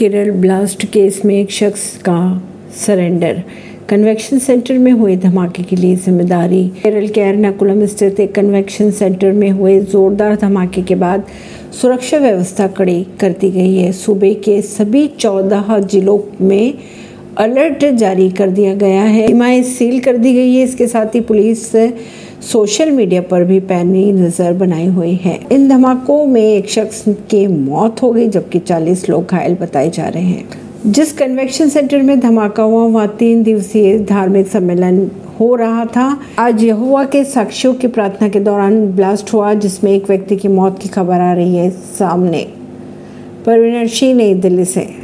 Kerala blast case में एक शख्स का सरेंडर। कन्वेक्शन सेंटर में हुए धमाके के लिए ज़िम्मेदारी। केरल के एर्नाकुलम स्थित एक कन्वेक्शन सेंटर में हुए जोरदार धमाके के बाद सुरक्षा व्यवस्था कड़ी कर दी गई है। सूबे के सभी चौदह जिलों में अलर्ट जारी कर दिया गया है। सीमाएँ सील कर दी गई है। इसके साथ ही पुलिस सोशल मीडिया पर भी पैनी नज़र बनाई हुई है। इन धमाकों में एक शख्स की मौत हो गई, जबकि 40 लोग घायल बताए जा रहे हैं। जिस कन्वेक्शन सेंटर में धमाका हुआ, वहाँ तीन दिवसीय धार्मिक सम्मेलन हो रहा था। आज यहुआ के साक्षियों की प्रार्थना के दौरान ब्लास्ट हुआ, जिसमें एक व्यक्ति की मौत की खबर आ रही है सामने। परवीनर सिंह नई दिल्ली से।